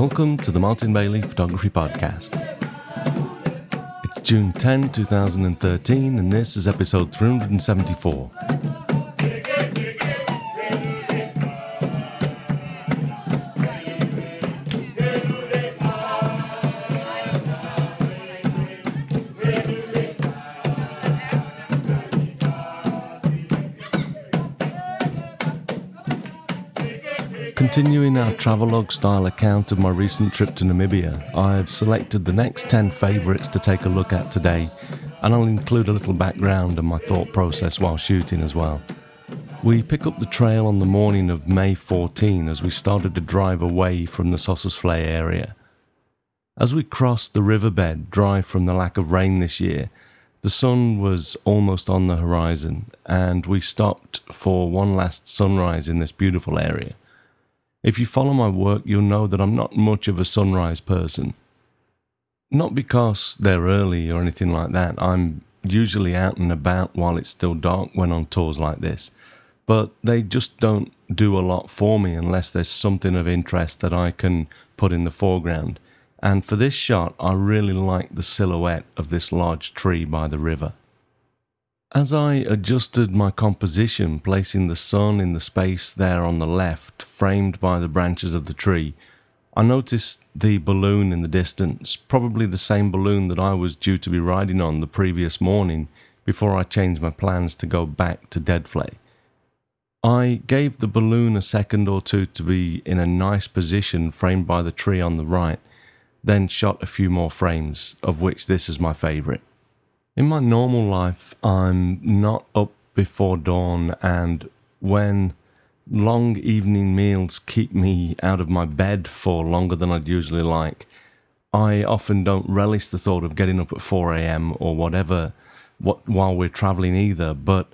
Welcome to the Martin Bailey Photography Podcast. It's June 10, 2013, and this is episode 374. Continuing our travelogue style account of my recent trip to Namibia, I've selected the next 10 favourites to take a look at today, and I'll include a little background and my thought process while shooting as well. We pick up the trail on the morning of May 14 as we started to drive away from the Sossusvlei area. As we crossed the riverbed, dry from the lack of rain this year, the sun was almost on the horizon, and we stopped for one last sunrise in this beautiful area. If you follow my work, you'll know that I'm not much of a sunrise person. Not because they're early or anything like that. I'm usually out and about while it's still dark when on tours like this. But they just don't do a lot for me unless there's something of interest that I can put in the foreground. And for this shot, I really like the silhouette of this large tree by the river. As I adjusted my composition, placing the sun in the space there on the left, framed by the branches of the tree, I noticed the balloon in the distance, probably the same balloon that I was due to be riding on the previous morning before I changed my plans to go back to Deadvlei. I gave the balloon a second or two to be in a nice position framed by the tree on the right, then shot a few more frames, of which this is my favourite. In my normal life, I'm not up before dawn, and when long evening meals keep me out of my bed for longer than I'd usually like, I often don't relish the thought of getting up at 4 a.m. or whatever what, while we're traveling either. But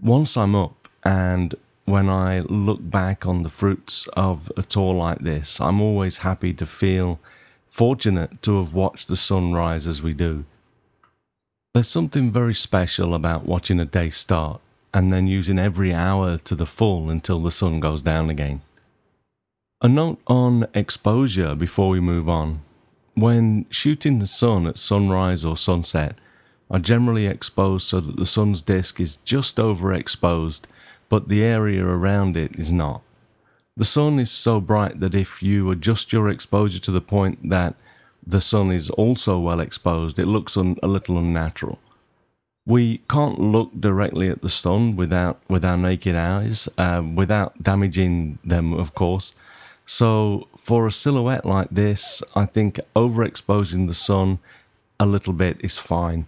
once I'm up and when I look back on the fruits of a tour like this, I'm always happy to feel fortunate to have watched the sun rise as we do. There's something very special about watching a day start and then using every hour to the full until the sun goes down again. A note on exposure before we move on. When shooting the sun at sunrise or sunset, I generally expose so that the sun's disk is just overexposed, but the area around it is not. The sun is so bright that if you adjust your exposure to the point that the sun is also well exposed, it looks un- a little unnatural. We can't look directly at the sun without with our naked eyes, uh, without damaging them, of course. So for a silhouette like this, I think overexposing the sun a little bit is fine.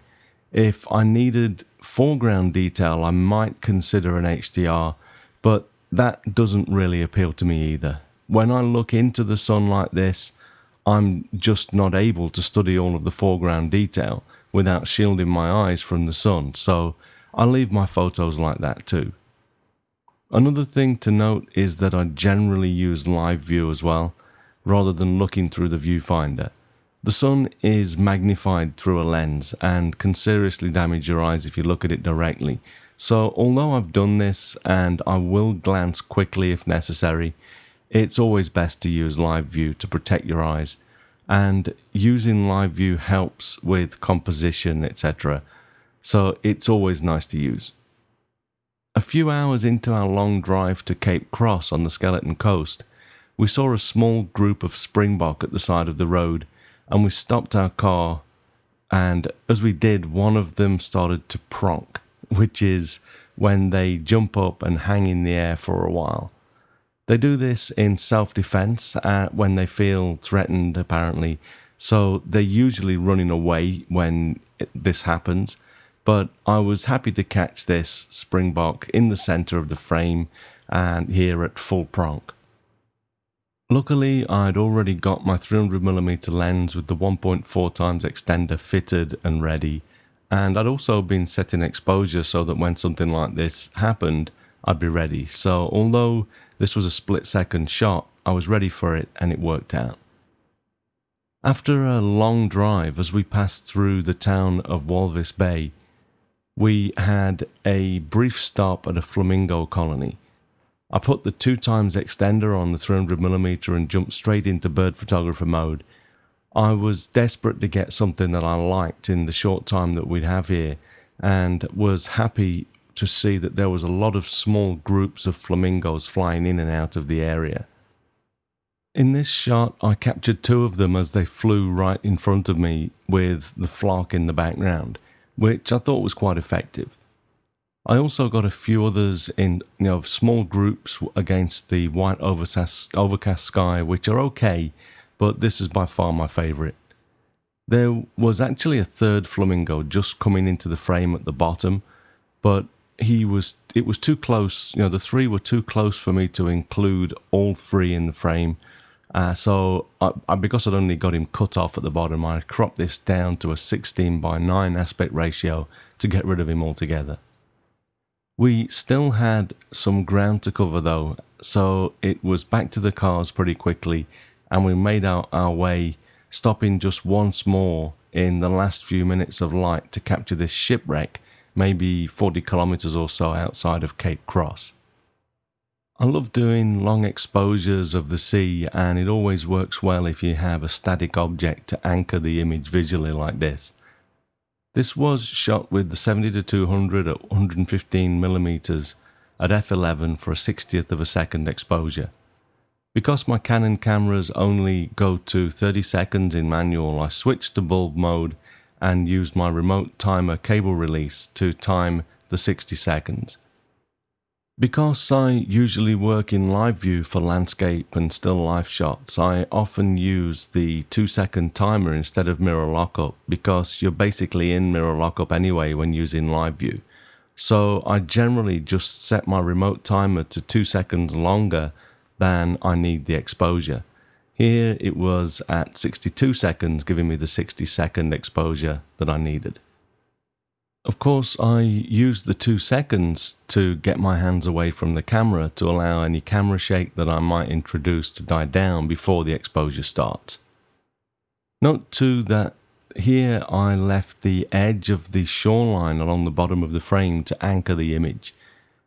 If I needed foreground detail, I might consider an HDR, but that doesn't really appeal to me either. When I look into the sun like this, I'm just not able to study all of the foreground detail without shielding my eyes from the sun, so I leave my photos like that too. Another thing to note is that I generally use live view as well, rather than looking through the viewfinder. The sun is magnified through a lens and can seriously damage your eyes if you look at it directly. So, although I've done this and I will glance quickly if necessary, it's always best to use live view to protect your eyes. And using live view helps with composition etc so it's always nice to use. A few hours into our long drive to cape cross on the skeleton coast we saw a small group of springbok at the side of the road and we stopped our car and as we did one of them started to pronk which is when they jump up and hang in the air for a while they do this in self defense uh, when they feel threatened, apparently. So they're usually running away when it, this happens. But I was happy to catch this springbok in the center of the frame and here at full pronk. Luckily, I'd already got my 300mm lens with the 1.4 times extender fitted and ready, and I'd also been setting exposure so that when something like this happened, I'd be ready. So, although this was a split second shot. I was ready for it and it worked out. After a long drive, as we passed through the town of Walvis Bay, we had a brief stop at a flamingo colony. I put the two times extender on the 300mm and jumped straight into bird photographer mode. I was desperate to get something that I liked in the short time that we'd have here and was happy to see that there was a lot of small groups of flamingos flying in and out of the area. In this shot, I captured two of them as they flew right in front of me with the flock in the background, which I thought was quite effective. I also got a few others in you know small groups against the white overcast, sky, which are okay, but this is by far my favourite. There was actually a third flamingo just coming into the frame at the bottom, but he was it was too close. You know, the three were too close for me to include all three in the frame. Uh, so I, I, because I'd only got him cut off at the bottom, I cropped this down to a 16 by 9 aspect ratio to get rid of him altogether. We still had some ground to cover though, so it was back to the cars pretty quickly, and we made our, our way, stopping just once more in the last few minutes of light to capture this shipwreck, maybe 40 kilometers or so outside of Cape Cross. I love doing long exposures of the sea, and it always works well if you have a static object to anchor the image visually like this. This was shot with the 70 to 200 at 115 millimeters at f11 for a 60th of a second exposure. Because my Canon cameras only go to 30 seconds in manual, I switched to bulb mode and used my remote timer cable release to time the 60 seconds. Because I usually work in live view for landscape and still life shots, I often use the 2 second timer instead of mirror lockup because you're basically in mirror lockup anyway when using live view. So I generally just set my remote timer to 2 seconds longer than I need the exposure. Here it was at 62 seconds, giving me the 60 second exposure that I needed. Of course, I used the two seconds to get my hands away from the camera to allow any camera shake that I might introduce to die down before the exposure starts. Note too that here I left the edge of the shoreline along the bottom of the frame to anchor the image.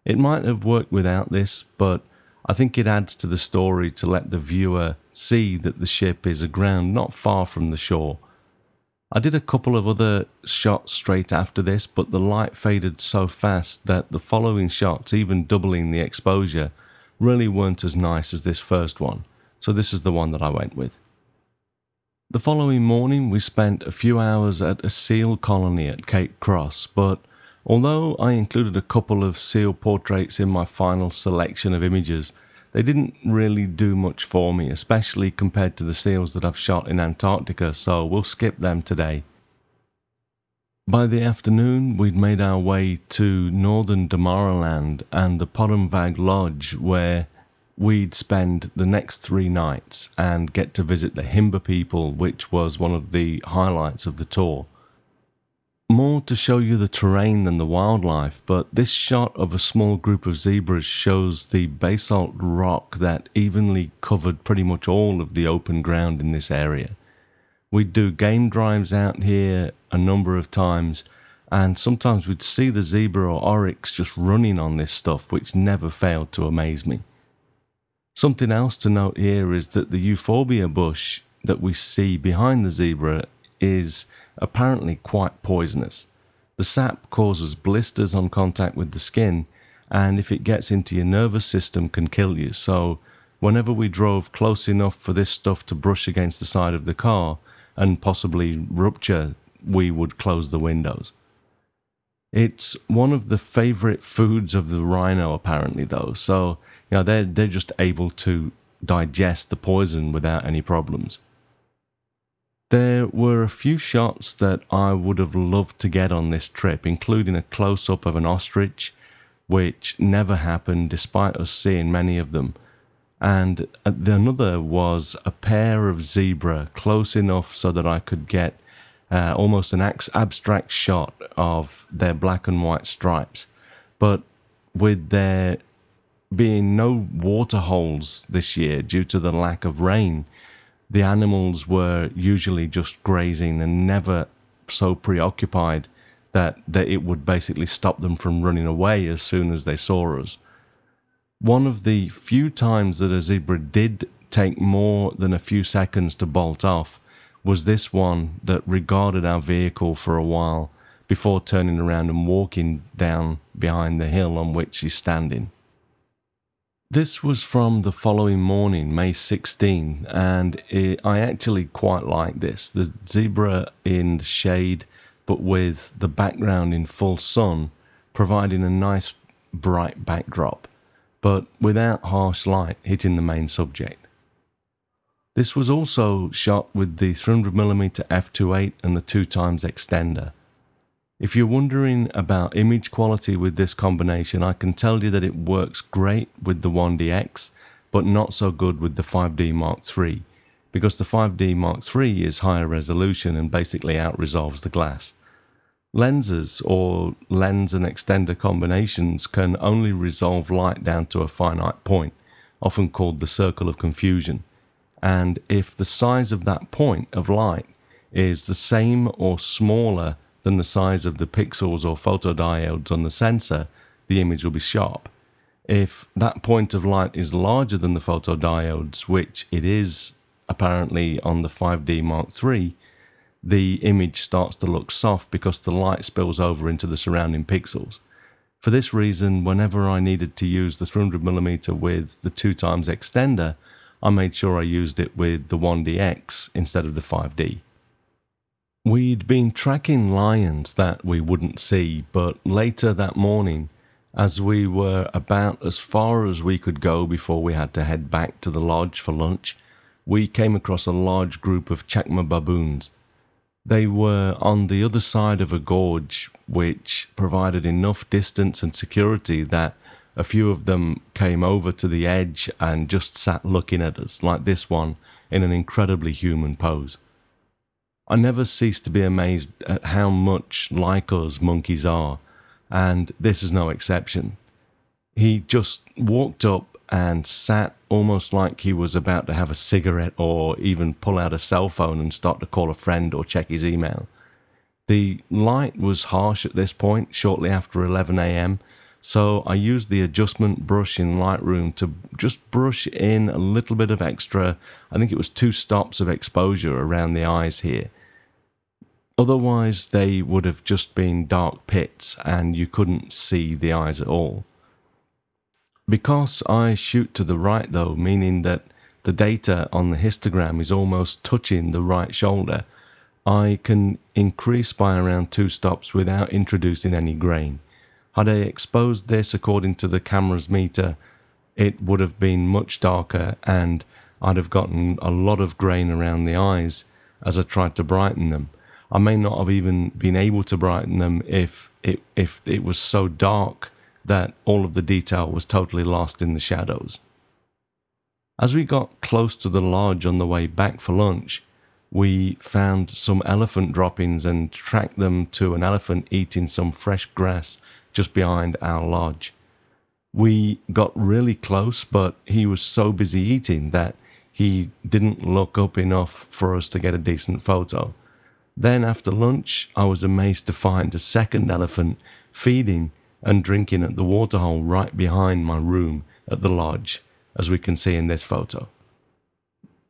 It might have worked without this, but I think it adds to the story to let the viewer see that the ship is aground not far from the shore I did a couple of other shots straight after this, but the light faded so fast that the following shots, even doubling the exposure, really weren't as nice as this first one, so this is the one that I went with. The following morning, we spent a few hours at a seal colony at Cape Cross, but although I included a couple of seal portraits in my final selection of images, they didn't really do much for me, especially compared to the seals that I've shot in Antarctica, so we'll skip them today. By the afternoon, we'd made our way to northern Damaraland and the Palmwag Lodge, where we'd spend the next three nights and get to visit the Himba people, which was one of the highlights of the tour more to show you the terrain than the wildlife, but this shot of a small group of zebras shows the basalt rock that evenly covered pretty much all of the open ground in this area. We'd do game drives out here a number of times, and sometimes we'd see the zebra or oryx just running on this stuff, which never failed to amaze me. Something else to note here is that the euphorbia bush that we see behind the zebra is apparently quite poisonous. The sap causes blisters on contact with the skin, and if it gets into your nervous system, can kill you. So, whenever we drove close enough for this stuff to brush against the side of the car and possibly rupture, we would close the windows. It's one of the favorite foods of the rhino, apparently, though. So, you know, they're, they're just able to digest the poison without any problems. There were a few shots that I would have loved to get on this trip, including a close up of an ostrich, which never happened despite us seeing many of them. And another was a pair of zebra close enough so that I could get uh, almost an abstract shot of their black and white stripes. But with there being no water holes this year due to the lack of rain, the animals were usually just grazing and never so preoccupied that, that it would basically stop them from running away as soon as they saw us. One of the few times that a zebra did take more than a few seconds to bolt off was this one that regarded our vehicle for a while before turning around and walking down behind the hill on which he's standing. This was from the following morning, May 16, and it, I actually quite like this. The zebra in shade, but with the background in full sun, providing a nice bright backdrop, but without harsh light hitting the main subject. This was also shot with the 300mm f2.8 and the 2 times extender. If you're wondering about image quality with this combination, I can tell you that it works great with the 1DX, but not so good with the 5D Mark III, because the 5D Mark III is higher resolution and basically outresolves the glass. Lenses or lens and extender combinations can only resolve light down to a finite point, often called the circle of confusion. And if the size of that point of light is the same or smaller than the size of the pixels or photodiodes on the sensor, the image will be sharp. If that point of light is larger than the photodiodes, which it is apparently on the 5D Mark III, the image starts to look soft because the light spills over into the surrounding pixels. For this reason, whenever I needed to use the 300mm with the 2 times extender, I made sure I used it with the 1DX instead of the 5D. We'd been tracking lions that we wouldn't see, but later that morning, as we were about as far as we could go before we had to head back to the lodge for lunch, we came across a large group of Chacma baboons. They were on the other side of a gorge, which provided enough distance and security that a few of them came over to the edge and just sat looking at us, like this one, in an incredibly human pose. I never cease to be amazed at how much like us monkeys are, and this is no exception. He just walked up and sat almost like he was about to have a cigarette or even pull out a cell phone and start to call a friend or check his email. The light was harsh at this point, shortly after 11 am, so I used the adjustment brush in Lightroom to just brush in a little bit of extra, I think it was two stops of exposure around the eyes here. Otherwise, they would have just been dark pits and you couldn't see the eyes at all. Because I shoot to the right though, meaning that the data on the histogram is almost touching the right shoulder, I can increase by around two stops without introducing any grain. Had I exposed this according to the camera's meter, it would have been much darker and I'd have gotten a lot of grain around the eyes as I tried to brighten them. I may not have even been able to brighten them if it if it was so dark that all of the detail was totally lost in the shadows. As we got close to the lodge on the way back for lunch, we found some elephant droppings and tracked them to an elephant eating some fresh grass just behind our lodge. We got really close, but he was so busy eating that he didn't look up enough for us to get a decent photo. Then, after lunch, I was amazed to find a second elephant feeding and drinking at the waterhole right behind my room at the lodge, as we can see in this photo.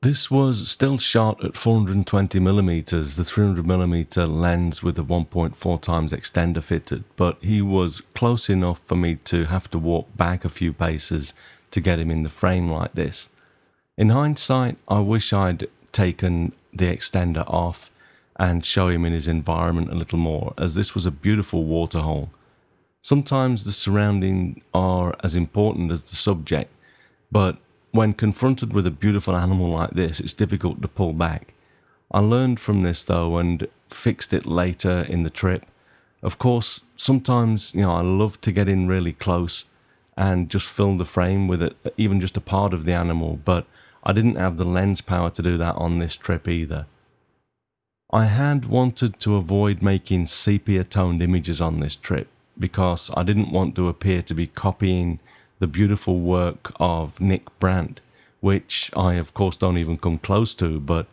This was still shot at 420mm, the 300mm lens with a 1.4 times extender fitted, but he was close enough for me to have to walk back a few paces to get him in the frame like this. In hindsight, I wish I'd taken the extender off and show him in his environment a little more, as this was a beautiful waterhole. Sometimes the surroundings are as important as the subject, but when confronted with a beautiful animal like this, it's difficult to pull back. I learned from this though and fixed it later in the trip. Of course, sometimes, you know, I love to get in really close and just fill the frame with it, even just a part of the animal, but I didn't have the lens power to do that on this trip either. I had wanted to avoid making sepia toned images on this trip because I didn't want to appear to be copying the beautiful work of Nick Brandt, which I, of course, don't even come close to. But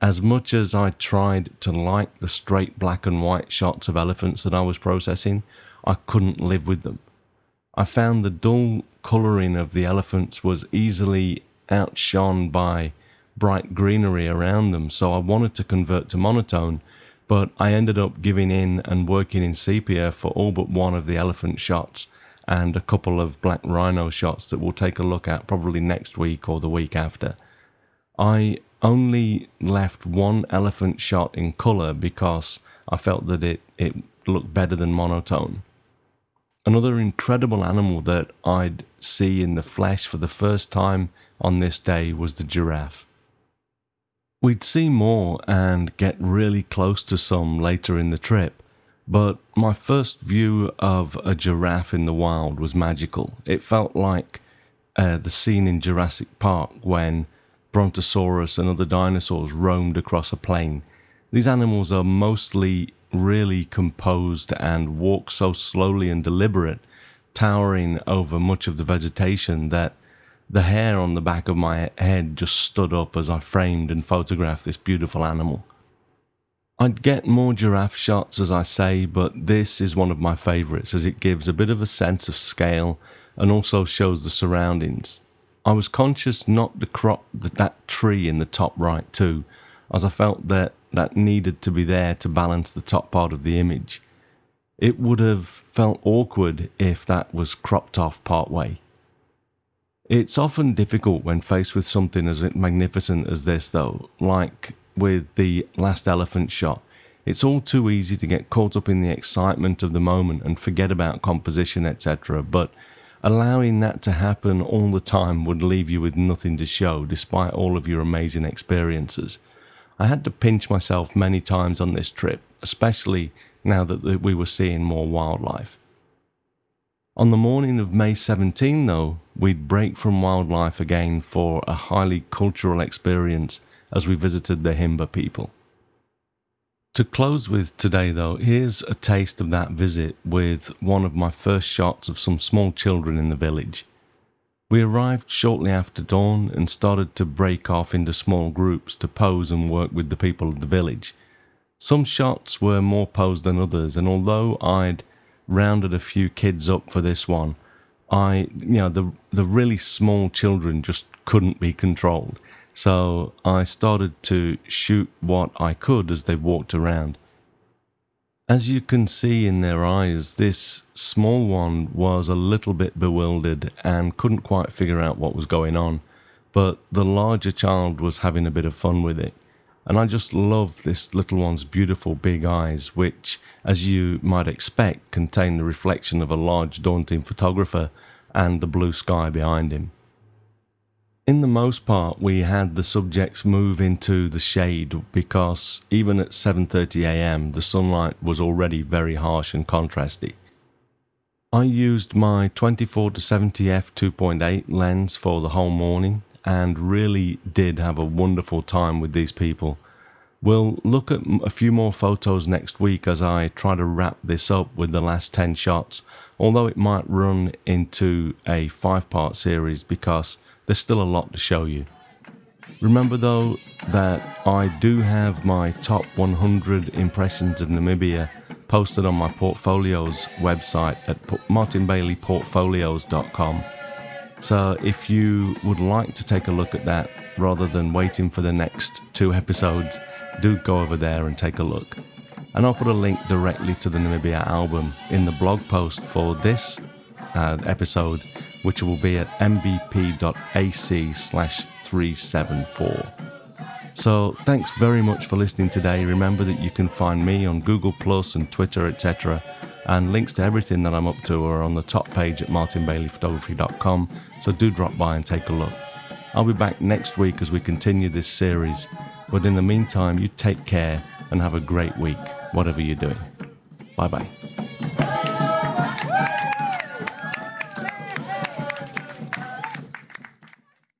as much as I tried to like the straight black and white shots of elephants that I was processing, I couldn't live with them. I found the dull colouring of the elephants was easily outshone by bright greenery around them, so I wanted to convert to monotone, but I ended up giving in and working in sepia for all but one of the elephant shots and a couple of black rhino shots that we'll take a look at probably next week or the week after. I only left one elephant shot in colour because I felt that it, it looked better than monotone. Another incredible animal that I'd see in the flesh for the first time on this day was the giraffe. We'd see more and get really close to some later in the trip, but my first view of a giraffe in the wild was magical. It felt like uh, the scene in Jurassic Park when Brontosaurus and other dinosaurs roamed across a plain. These animals are mostly really composed and walk so slowly and deliberate, towering over much of the vegetation that the hair on the back of my head just stood up as I framed and photographed this beautiful animal. I'd get more giraffe shots, as I say, but this is one of my favourites as it gives a bit of a sense of scale and also shows the surroundings. I was conscious not to crop that tree in the top right too, as I felt that that needed to be there to balance the top part of the image. It would have felt awkward if that was cropped off part way. It's often difficult when faced with something as magnificent as this, though, like with the last elephant shot. It's all too easy to get caught up in the excitement of the moment and forget about composition, etc. But allowing that to happen all the time would leave you with nothing to show, despite all of your amazing experiences. I had to pinch myself many times on this trip, especially now that we were seeing more wildlife. On the morning of May 17, though, we'd break from wildlife again for a highly cultural experience as we visited the Himba people. To close with today, though, here's a taste of that visit with one of my first shots of some small children in the village. We arrived shortly after dawn and started to break off into small groups to pose and work with the people of the village. Some shots were more posed than others, and although I'd rounded a few kids up for this one, I, you know, the the really small children just couldn't be controlled. So I started to shoot what I could as they walked around. As you can see in their eyes, this small one was a little bit bewildered and couldn't quite figure out what was going on, but the larger child was having a bit of fun with it. And I just love this little one's beautiful big eyes, which, as you might expect, contain the reflection of a large, daunting photographer and the blue sky behind him. In the most part, we had the subjects move into the shade because even at 7:30 a.m., the sunlight was already very harsh and contrasty. I used my 24 to 70 f 2.8 lens for the whole morning and really did have a wonderful time with these people. We'll look at a few more photos next week as I try to wrap this up with the last 10 shots, although it might run into a five part series because there's still a lot to show you. Remember though that I do have my top 100 impressions of Namibia posted on my portfolios website at martinbaileyportfolios.com. So if you would like to take a look at that rather than waiting for the next two episodes, do go over there and take a look. And I'll put a link directly to the Namibia album in the blog post for this uh, episode which will be at mbp.ac slash 374. So thanks very much for listening today. Remember that you can find me on Google Plus and Twitter, etc. And links to everything that I'm up to are on the top page at martinbaileyphotography.com. So do drop by and take a look. I'll be back next week as we continue this series. But in the meantime, you take care and have a great week, whatever you're doing. Bye bye.